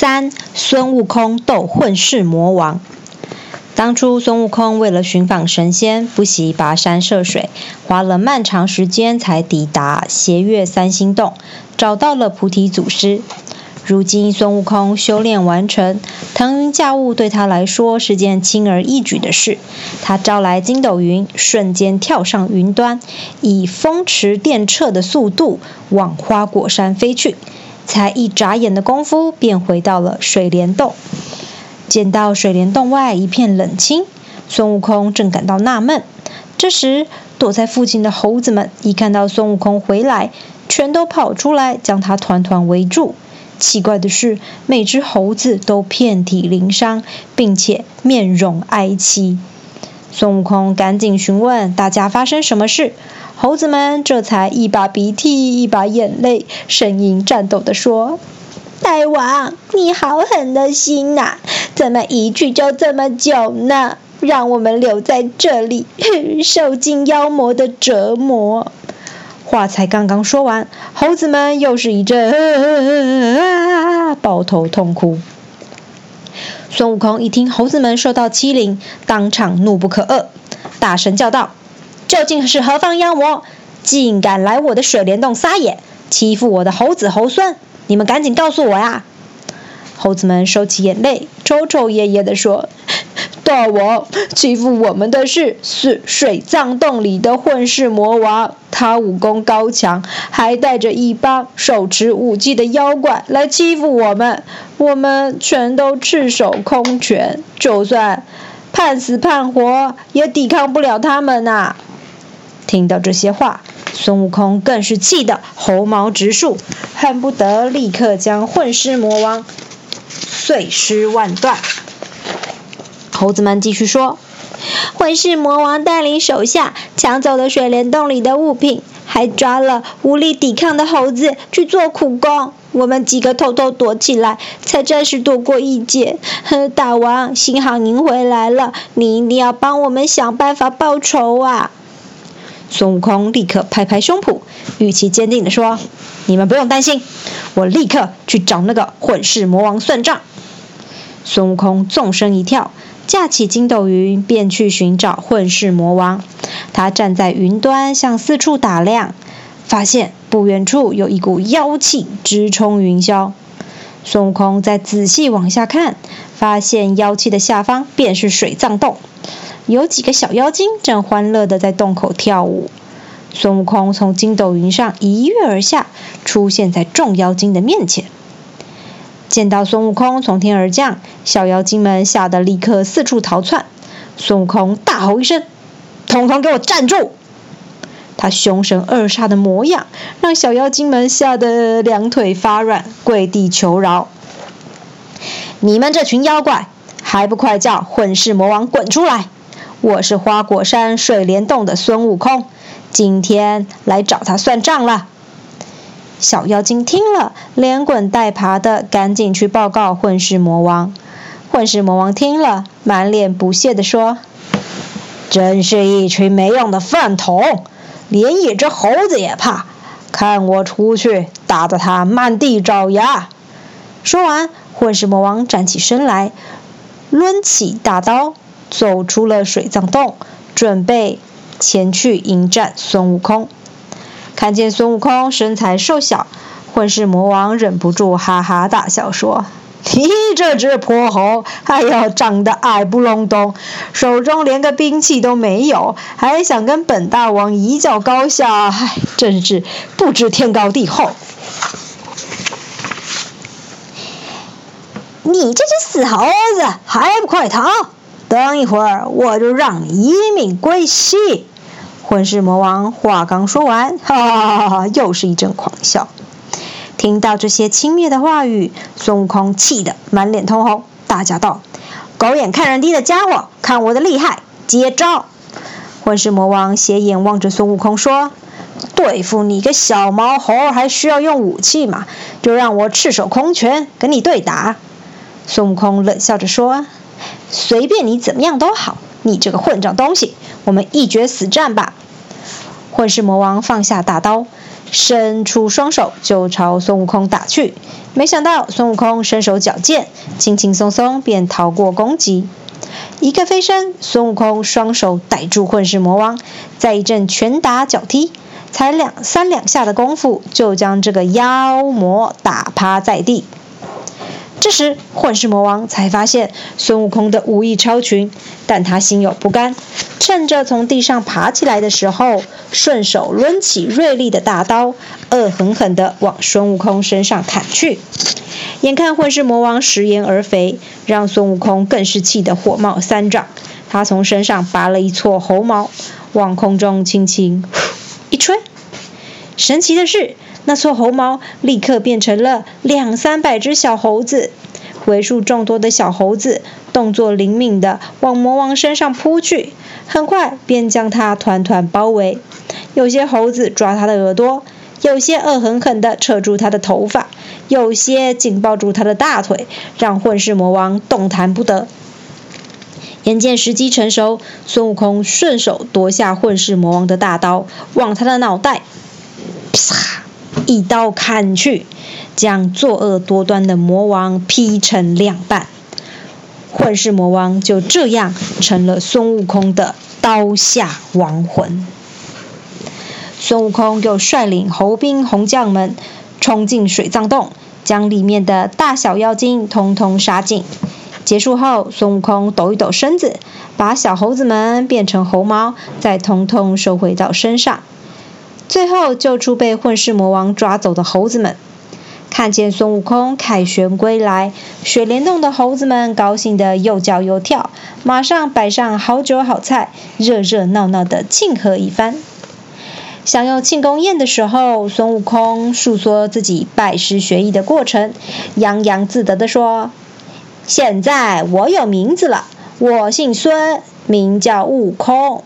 三，孙悟空斗混世魔王。当初孙悟空为了寻访神仙，不惜跋山涉水，花了漫长时间才抵达斜月三星洞，找到了菩提祖师。如今孙悟空修炼完成，腾云驾雾对他来说是件轻而易举的事。他招来筋斗云，瞬间跳上云端，以风驰电掣的速度往花果山飞去。才一眨眼的功夫，便回到了水帘洞。见到水帘洞外一片冷清，孙悟空正感到纳闷。这时，躲在附近的猴子们一看到孙悟空回来，全都跑出来将他团团围住。奇怪的是，每只猴子都遍体鳞伤，并且面容哀戚。孙悟空赶紧询问大家发生什么事。猴子们这才一把鼻涕一把眼泪，声音颤抖地说：“大王，你好狠的心呐！怎么一去就这么久呢？让我们留在这里，受尽妖魔的折磨。”话才刚刚说完，猴子们又是一阵啊抱头痛哭。孙悟空一听猴子们受到欺凌，当场怒不可遏，大声叫道。究竟是何方妖魔，竟敢来我的水帘洞撒野，欺负我的猴子猴孙？你们赶紧告诉我呀！猴子们收起眼泪，抽抽噎噎地说：“大王，欺负我们的是是水藏洞里的混世魔王，他武功高强，还带着一帮手持武器的妖怪来欺负我们，我们全都赤手空拳，就算判死判活，也抵抗不了他们呐！”听到这些话，孙悟空更是气得猴毛直竖，恨不得立刻将混世魔王碎尸万段。猴子们继续说：“混世魔王带领手下抢走了水帘洞里的物品，还抓了无力抵抗的猴子去做苦工。我们几个偷偷躲起来，才暂时躲过一劫。大王，幸好您回来了，你一定要帮我们想办法报仇啊！”孙悟空立刻拍拍胸脯，语气坚定地说：“你们不用担心，我立刻去找那个混世魔王算账。”孙悟空纵身一跳，架起筋斗云，便去寻找混世魔王。他站在云端，向四处打量，发现不远处有一股妖气直冲云霄。孙悟空再仔细往下看，发现妖气的下方便是水藏洞。有几个小妖精正欢乐地在洞口跳舞。孙悟空从筋斗云上一跃而下，出现在众妖精的面前。见到孙悟空从天而降，小妖精们吓得立刻四处逃窜。孙悟空大吼一声：“统统给我站住！”他凶神恶煞的模样，让小妖精们吓得两腿发软，跪地求饶：“你们这群妖怪，还不快叫混世魔王滚出来！”我是花果山水帘洞的孙悟空，今天来找他算账了。小妖精听了，连滚带爬的赶紧去报告混世魔王。混世魔王听了，满脸不屑地说：“真是一群没用的饭桶，连一只猴子也怕！看我出去，打得他满地找牙！”说完，混世魔王站起身来，抡起大刀。走出了水藏洞，准备前去迎战孙悟空。看见孙悟空身材瘦小，混世魔王忍不住哈哈大笑说：“你这只泼猴，哎呀，长得矮不隆咚，手中连个兵器都没有，还想跟本大王一较高下，哎，真是不知天高地厚。你这只死猴子，还不快逃！”等一会儿，我就让你一命归西！混世魔王话刚说完，哈哈哈哈，又是一阵狂笑。听到这些轻蔑的话语，孙悟空气得满脸通红，大叫道：“狗眼看人低的家伙，看我的厉害！接招！”混世魔王斜眼望着孙悟空说：“对付你个小毛猴，还需要用武器吗？就让我赤手空拳跟你对打！”孙悟空冷笑着说。随便你怎么样都好，你这个混账东西，我们一决死战吧！混世魔王放下大刀，伸出双手就朝孙悟空打去。没想到孙悟空身手矫健，轻轻松松便逃过攻击。一个飞身，孙悟空双手逮住混世魔王，在一阵拳打脚踢，才两三两下的功夫，就将这个妖魔打趴在地。这时，混世魔王才发现孙悟空的武艺超群，但他心有不甘，趁着从地上爬起来的时候，顺手抡起锐利的大刀，恶狠狠地往孙悟空身上砍去。眼看混世魔王食言而肥，让孙悟空更是气得火冒三丈。他从身上拔了一撮猴毛，往空中轻轻 一吹，神奇的是。那撮猴毛立刻变成了两三百只小猴子，为数众多的小猴子动作灵敏地往魔王身上扑去，很快便将他团团包围。有些猴子抓他的耳朵，有些恶狠狠地扯住他的头发，有些紧抱住他的大腿，让混世魔王动弹不得。眼见时机成熟，孙悟空顺手夺下混世魔王的大刀，往他的脑袋，啪！一刀砍去，将作恶多端的魔王劈成两半。混世魔王就这样成了孙悟空的刀下亡魂。孙悟空又率领猴兵猴将们冲进水藏洞，将里面的大小妖精通通杀尽。结束后，孙悟空抖一抖身子，把小猴子们变成猴毛，再通通收回到身上。最后救出被混世魔王抓走的猴子们，看见孙悟空凯旋归来，水帘洞的猴子们高兴得又叫又跳，马上摆上好酒好菜，热热闹闹的庆贺一番。享用庆功宴的时候，孙悟空述说自己拜师学艺的过程，洋洋自得地说：“现在我有名字了，我姓孙，名叫悟空。”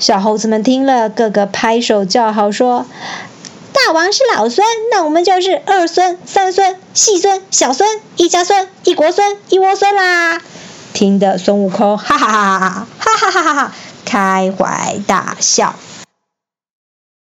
小猴子们听了，个个拍手叫好，说：“大王是老孙，那我们就是二孙、三孙、细孙、小孙、一家孙、一国孙、一窝孙啦！”听得孙悟空哈哈哈哈哈哈哈哈哈开怀大笑。